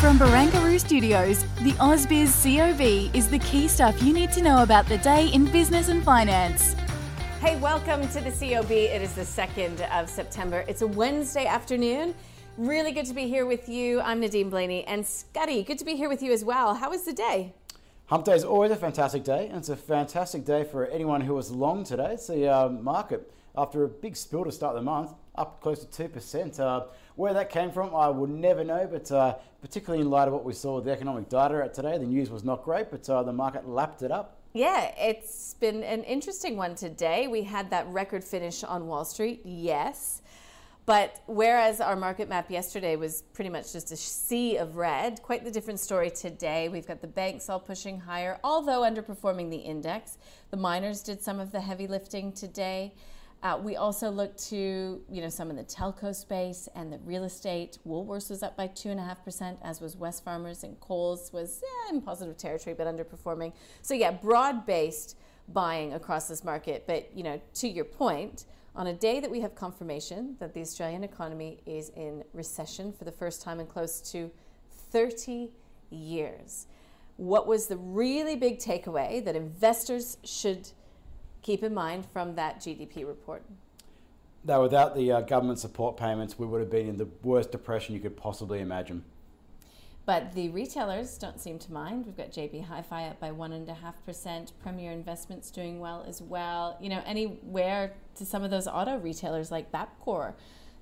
From Barangaroo Studios, the AusBiz COB is the key stuff you need to know about the day in business and finance. Hey, welcome to the COB. It is the 2nd of September. It's a Wednesday afternoon. Really good to be here with you. I'm Nadine Blayney and Scuddy. Good to be here with you as well. How was the day? Hump Day is always a fantastic day, and it's a fantastic day for anyone who was long today. It's the uh, market, after a big spill to start the month, up close to 2%. Uh, where that came from, I will never know, but uh, particularly in light of what we saw with the economic data at today, the news was not great, but uh, the market lapped it up. Yeah, it's been an interesting one today. We had that record finish on Wall Street, yes. But whereas our market map yesterday was pretty much just a sea of red, quite the different story today. We've got the banks all pushing higher, although underperforming the index. The miners did some of the heavy lifting today. Uh, we also looked to you know some in the telco space and the real estate. Woolworths was up by two and a half percent, as was Wesfarmers, and Coles was eh, in positive territory but underperforming. So yeah, broad-based buying across this market. But you know, to your point, on a day that we have confirmation that the Australian economy is in recession for the first time in close to 30 years, what was the really big takeaway that investors should keep in mind from that GDP report? That without the uh, government support payments, we would have been in the worst depression you could possibly imagine. But the retailers don't seem to mind. We've got JB Hi-Fi up by one and a half percent. Premier Investments doing well as well. You know, anywhere to some of those auto retailers like Bapcor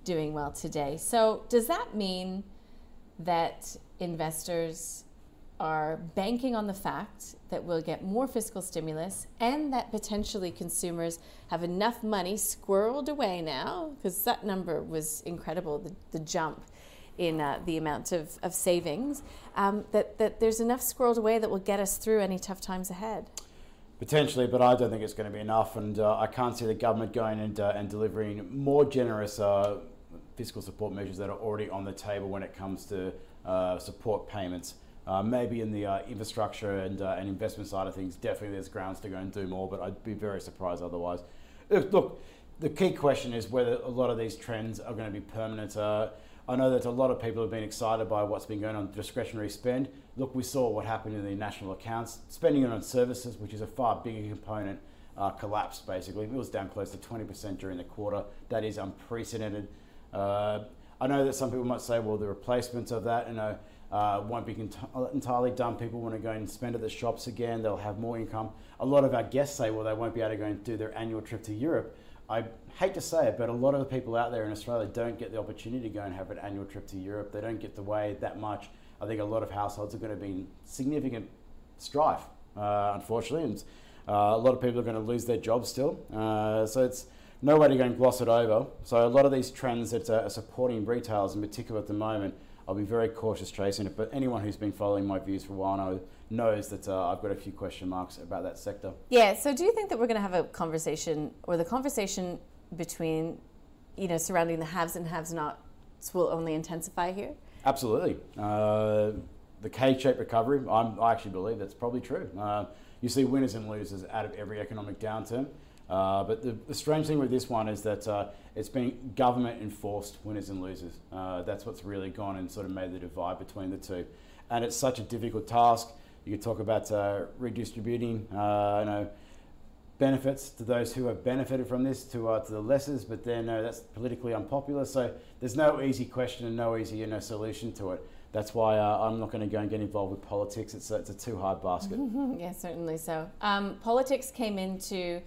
doing well today. So does that mean that investors are banking on the fact that we'll get more fiscal stimulus and that potentially consumers have enough money squirreled away now? Because that number was incredible, the, the jump in uh, the amount of, of savings, um, that, that there's enough squirreled away that will get us through any tough times ahead. Potentially, but I don't think it's going to be enough, and uh, I can't see the government going and, uh, and delivering more generous uh, fiscal support measures that are already on the table when it comes to uh, support payments. Uh, maybe in the uh, infrastructure and, and investment side of things, definitely there's grounds to go and do more, but I'd be very surprised otherwise. Look, the key question is whether a lot of these trends are going to be permanent. I know that a lot of people have been excited by what's been going on discretionary spend. Look, we saw what happened in the national accounts. Spending on services, which is a far bigger component, uh, collapsed basically. It was down close to 20% during the quarter. That is unprecedented. Uh, I know that some people might say, well, the replacements of that, you know, uh, won't be entirely done. People want to go and spend at the shops again. They'll have more income. A lot of our guests say, well, they won't be able to go and do their annual trip to Europe. I hate to say it, but a lot of the people out there in Australia don't get the opportunity to go and have an annual trip to Europe. They don't get to weigh that much. I think a lot of households are going to be in significant strife, uh, unfortunately, and uh, a lot of people are going to lose their jobs still. Uh, so it's no way to go and gloss it over. So a lot of these trends that are supporting retailers in particular at the moment, I'll be very cautious tracing it. But anyone who's been following my views for a while knows knows that uh, I've got a few question marks about that sector. Yeah. So do you think that we're going to have a conversation, or the conversation between, you know, surrounding the haves and haves nots will only intensify here? Absolutely. Uh, the K-shaped recovery, I'm, i actually believe that's probably true. Uh, you see winners and losers out of every economic downturn. Uh, but the, the, strange thing with this one is that uh, it's been government enforced winners and losers. Uh, that's what's really gone and sort of made the divide between the two. And it's such a difficult task. You could talk about uh, redistributing, uh, you know, benefits to those who have benefited from this to uh, to the lessers, but then that's politically unpopular. So there's no easy question and no easy you know solution to it. That's why uh, I'm not going to go and get involved with politics. It's a, it's a too hard basket. yeah, certainly so. Um, politics came into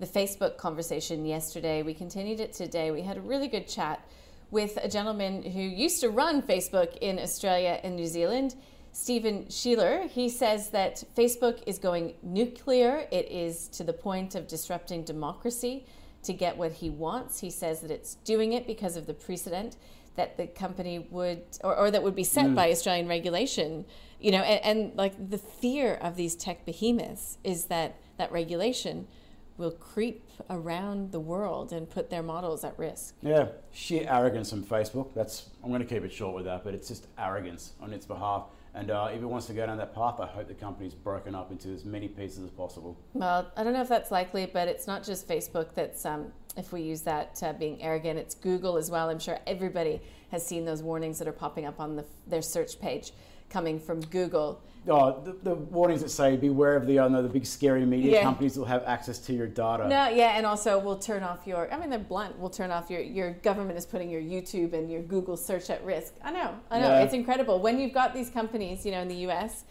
the Facebook conversation yesterday. We continued it today. We had a really good chat with a gentleman who used to run Facebook in Australia and New Zealand. Stephen Scheeler. He says that Facebook is going nuclear. It is to the point of disrupting democracy. to get what he wants. He says that it's doing it because of the precedent that the company would, or, or that would be set mm. by Australian regulation. You know, and, and like the fear of these tech behemoths is that that regulation will creep around the world and put their models at risk. Yeah, sheer arrogance from Facebook. That's I'm going to keep it short with that, but it's just arrogance on its behalf. And uh, if it wants to go down that path, I hope the company's broken up into as many pieces as possible. Well, I don't know if that's likely, but it's not just Facebook that's, um, if we use that uh, being arrogant, it's Google as well. I'm sure everybody has seen those warnings that are popping up on the, their search page coming from Google oh, the, the, warnings that say beware of the uh, the big scary media yeah. companies will have access to your data. No, yeah, and also we'll turn off your. I mean, they're blunt. We'll turn off your your government is putting your YouTube and your Google search at risk. I know, I know. Yeah. It's incredible when you've got these companies, you know, in the U.S.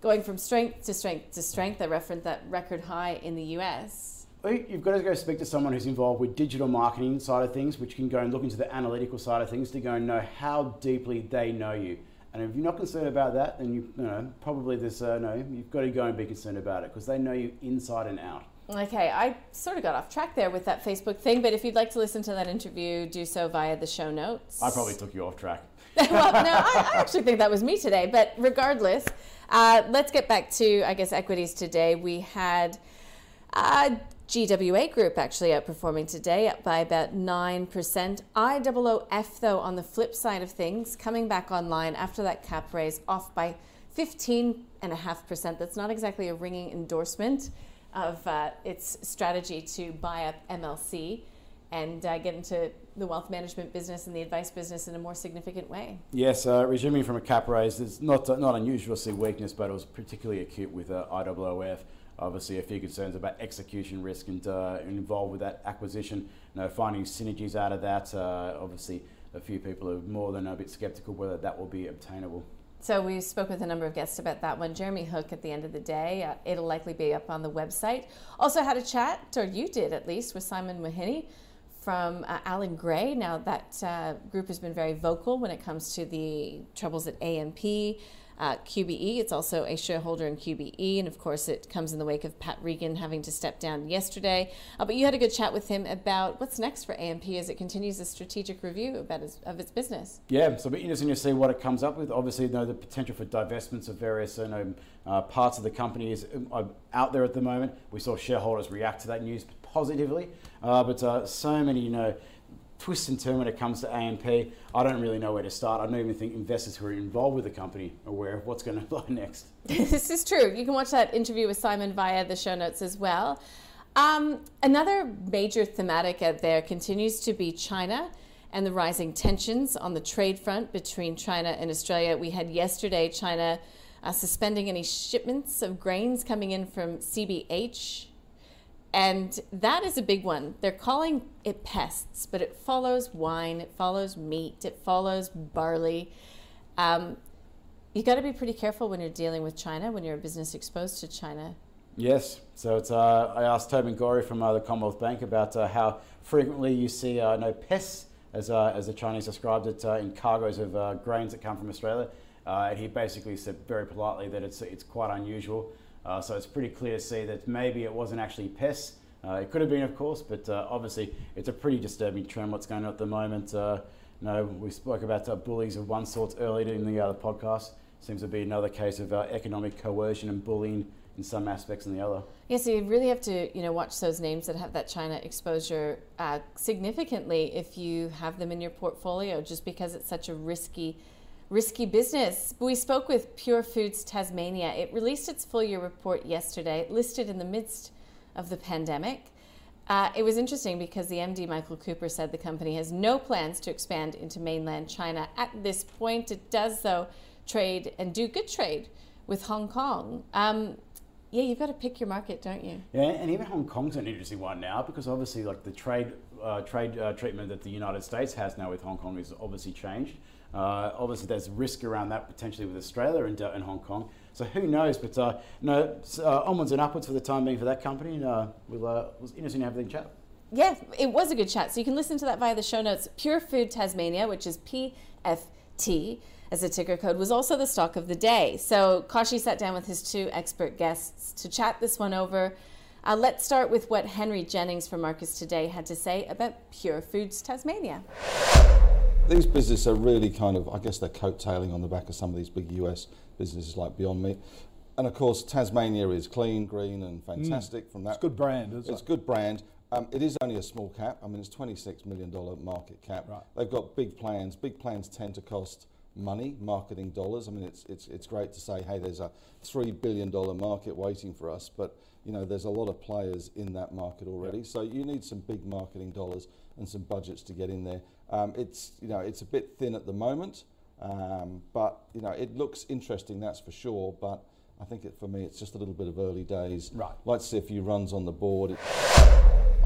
going from strength to strength to strength. I referenced that record high in the U.S. You've got to go speak to someone who's involved with digital marketing side of things, which can go and look into the analytical side of things to go and know how deeply they know you. And if you're not concerned about that, then you, you know probably this uh, no, you've got to go and be concerned about it because they know you inside and out. Okay, I sort of got off track there with that Facebook thing, but if you'd like to listen to that interview, do so via the show notes. I probably took you off track. well, no, I, I, actually think that was me today, but regardless, uh, let's get back to, I guess, equities today. We had uh, GWA Group actually outperforming today, up by about 9%. IOOF, though, on the flip side of things, coming back online after that cap raise, off by 15.5%. That's not exactly a ringing endorsement of uh, its strategy to buy up MLC and uh, get into the wealth management business and the advice business in a more significant way. Yes, uh, resuming from a cap raise, it's not, not unusual to see weakness, but it was particularly acute with uh, IOOF obviously a few concerns about execution risk and uh, involved with that acquisition. You know, finding synergies out of that. Uh, obviously, a few people are more than a bit sceptical whether that will be obtainable. So we spoke with a number of guests about that one. Jeremy Hook at the end of the day, uh, it'll likely be up on the website. Also had a chat, or you did at least, with Simon Mawhinney from uh, Allan Gray. Now that uh, group has been very vocal when it comes to the troubles at AMP uh, QBE. It's also a shareholder in QBE, and of course, it comes in the wake of Pat Regan having to step down yesterday. Uh, but you had a good chat with him about what's next for AMP as it continues a strategic review about his, of its business. Yeah, so it'll be interesting to see what it comes up with. Obviously, you know, the potential for divestments of various you know, uh, parts of the company is uh, out there at the moment. We saw shareholders react to that news positively, uh, but uh, so many, you know twist and turn when it comes to AMP. I don't really know where to start. I don't even think investors who are involved with the company are aware of what's going to fly next. this is true. You can watch that interview with Simon via the show notes as well. Um, another major thematic out there continues to be China and the rising tensions on the trade front between China and Australia. We had yesterday China uh, suspending any shipments of grains coming in from CBH and that is a big one. They're calling it pests, but it follows wine, it follows meat, it follows barley. Um, you got to be pretty careful when you're dealing with China, when you're a business exposed to China. Yes. So it's, uh, I asked Tobin Gorey from uh, the Commonwealth Bank about uh, how frequently you see uh, no pests, as, uh, as the Chinese described it, uh, in cargoes of grains that come from Australia. and he basically said very politely that it's, it's quite unusual. Uh, so it's pretty clear to see that maybe it wasn't actually pests. Uh, it could have been, of course, but uh, obviously it's a pretty disturbing trend what's going on at the moment. Uh, no, we spoke about uh, bullies of one sort earlier in the other podcast. Seems to be another case of uh, economic coercion and bullying in some aspects and the other. Yeah, so you really have to, you know, watch those names that have that China exposure uh, significantly if you have them in your portfolio, just because it's such a risky risky business. We spoke with Pure Foods Tasmania. It released its full year report yesterday, listed in the midst of the pandemic. Uh, it was interesting because the MD, Michael Cooper, said the company has no plans to expand into mainland China at this point. It does, though, trade and do good trade with Hong Kong. Um, yeah, you've got to pick your market, don't you? Yeah, and even Hong Kong's an interesting one now because obviously, like the trade uh, trade uh, treatment that the United States has now with Hong Kong is obviously changed. Uh, obviously, there's risk around that potentially with Australia and, uh, and Hong Kong. So who knows? But uh, no, uh, onwards and upwards for the time being for that company. Uh, we'll, it was interesting to have the chat. Yeah, it was a good chat. So you can listen to that via the show notes. Pure Food Tasmania, which is PFT as a ticker code, was also the stock of the day. So Kochie sat down with his two expert guests to chat this one over. Uh, let's start with what Henry Jennings from Marcus Today had to say about Pure Foods Tasmania. These businesses are really kind of, I guess they're coattailing on the back of some of these big US businesses like Beyond Meat. And of course, Tasmania is clean, green, and fantastic from that. It's a good brand, isn't It's it? a good brand. Um, it is only a small cap. I mean, it's $26 million market cap. Right. They've got big plans. Big plans tend to cost money, marketing dollars. I mean, it's, it's, it's great to say, hey, there's a $3 billion market waiting for us, but, you know, there's a lot of players in that market already. So you need some big marketing dollars and some budgets to get in there. Um, it's, you know, it's a bit thin at the moment, um, but, you know, it looks interesting, that's for sure, but I think it, for me, it's just a little bit of early days. Right. Like to see a few runs on the board.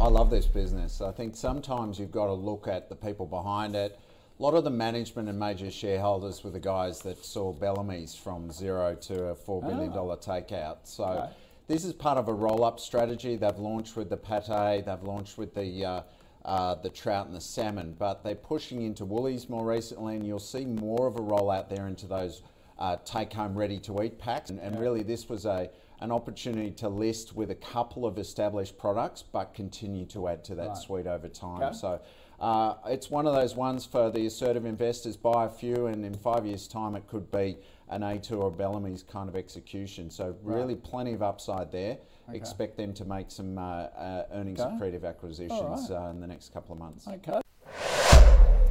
I love this business. I think sometimes you've got to look at the people behind it. A lot of the management and major shareholders were the guys that saw Bellamy's from zero to a $4 billion takeout. So Okay. this is part of a roll-up strategy. They've launched with the pate, they've launched with the uh, uh, the trout and the salmon, but they're pushing into Woolies more recently, and you'll see more of a rollout there into those uh, take-home ready-to-eat packs. And, and really, this was a an opportunity to list with a couple of established products, but continue to add to that suite over time. Okay. So. Uh, it's one of those ones for the assertive investors. Buy a few, and in five years' time, it could be an A2 or Bellamy's kind of execution. So really, plenty of upside there. Expect them to make some uh, uh, earnings Okay. accretive acquisitions All uh, in the next couple of months. Okay.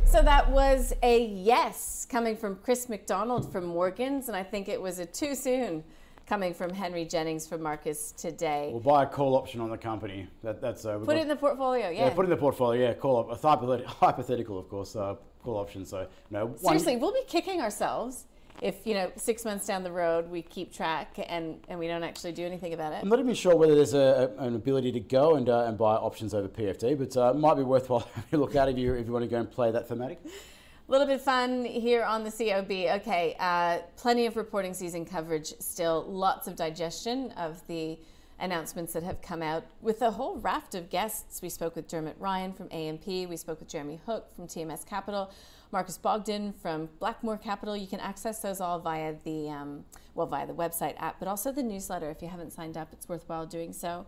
So that was a yes coming from Chris McDonald from Morgans, and I think it was a too soon coming from Henry Jennings from Marcus today. We'll buy a call option on the company. That, that's uh, Put got- it in the portfolio, yeah. yeah. put it in the portfolio. Yeah, call op- a hypothetical, of course. Uh, call option. So no. one- Seriously, we'll be kicking ourselves if you know six months down the road we keep track and, and we don't actually do anything about it. I'm not even sure whether there's a, a- an ability to go and, uh, and buy options over PFT, but uh, it might be worthwhile having a look at if you if you want to go and play that thematic. A little bit fun here on the COB. Okay, uh, plenty of reporting season coverage still, lots of digestion of the announcements that have come out with a whole raft of guests. We spoke with Dermot Ryan from AMP, we spoke with Jeremy Hook from TMS Capital, Marcus Bogdan from Blackmore Capital. You can access those all via the um, well via the website app, but also the newsletter. If you haven't signed up, it's worthwhile doing so.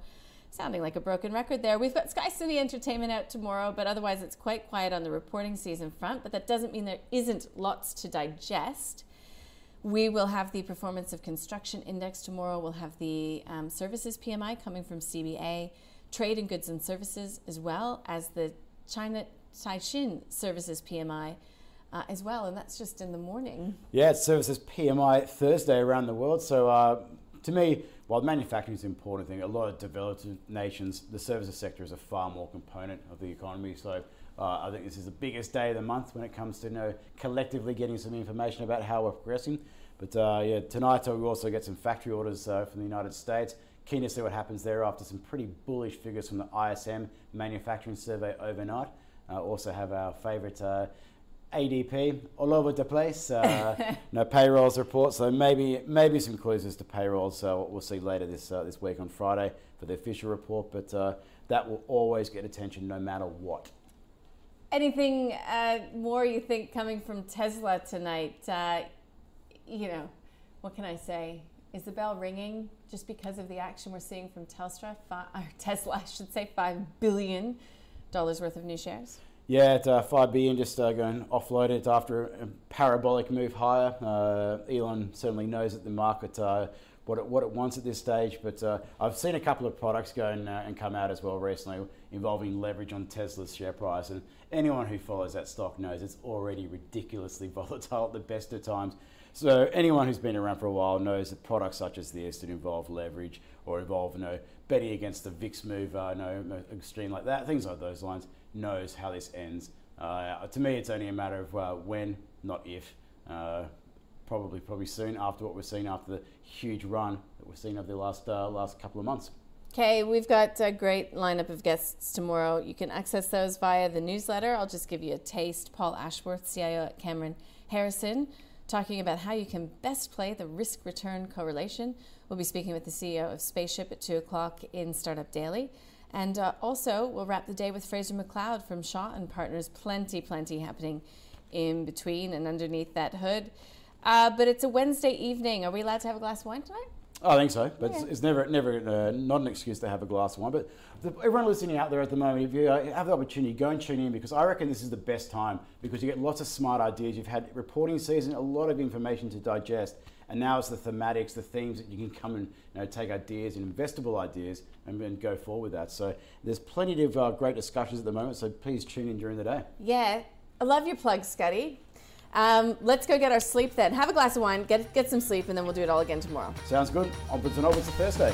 Sounding like a broken record there. We've got Sky City Entertainment out tomorrow, but otherwise it's quite quiet on the reporting season front. But that doesn't mean there isn't lots to digest. We will have the Performance of Construction Index tomorrow. We'll have the um, Services PMI coming from CBA, Trade in Goods and Services, as well as the China Caixin Services PMI uh, as well. And that's just in the morning. Yeah, it's services PMI Thursday around the world. So uh, to me, while manufacturing is an important thing, a lot of developed nations, the services sector is a far more component of the economy. So uh, I think this is the biggest day of the month when it comes to you know, collectively getting some information about how we're progressing. But uh, yeah, tonight we also get some factory orders uh, from the United States. Keen to see what happens there after some pretty bullish figures from the ISM manufacturing survey overnight. Uh, also have our favourite uh, ADP all over the place. Uh, no payrolls report, so maybe maybe some clues as to payrolls. So we'll see later this uh, this week on Friday for the official report. But uh, that will always get attention no matter what. Anything uh, more you think coming from Tesla tonight? Uh, you know, what can I say? Is the bell ringing just because of the action we're seeing from Telstra? Fi- or Tesla, I should say, five billion dollars worth of new shares. Yeah, at uh, 5 billion, just uh, going offload it after a parabolic move higher. Uh, Elon certainly knows that the market uh, what it, what it wants at this stage, but uh, I've seen a couple of products go and, uh, and come out as well recently involving leverage on Tesla's share price. And anyone who follows that stock knows it's already ridiculously volatile at the best of times. So anyone who's been around for a while knows that products such as this that involve leverage or involve you know betting against the VIX move, uh, no, no extreme like that, things like those lines, knows how this ends. Uh, to me, it's only a matter of uh, when, not if. Uh, probably, probably soon after what we've seen after the huge run that we've seen over the last uh, last couple of months. Okay, we've got a great lineup of guests tomorrow. You can access those via the newsletter. I'll just give you a taste. Paul Ashworth, CIO at Cameron Harrison, talking about how you can best play the risk return correlation. We'll be speaking with the CEO of Spaceship at 2 o'clock in Startup Daily. And uh, also, we'll wrap the day with Fraser McLeod from Shaw and Partners. Plenty, plenty happening in between and underneath that hood. Uh, but it's a Wednesday evening. Are we allowed to have a glass of wine tonight? I think so, but it's, it's never, never uh, not an excuse to have a glass of wine. But the, everyone listening out there at the moment, if you uh, have the opportunity, go and tune in because I reckon this is the best time because you get lots of smart ideas. You've had reporting season, a lot of information to digest, and now it's the thematics, the themes that you can come and you know, take ideas, and investable ideas, and, and go forward with that. So there's plenty of uh, great discussions at the moment. So please tune in during the day. Yeah, I love your plug, Scuddy. Um, let's go get our sleep then. Have a glass of wine, get get some sleep, and then we'll do it all again tomorrow. Sounds good. Onwards and onwards to Thursday.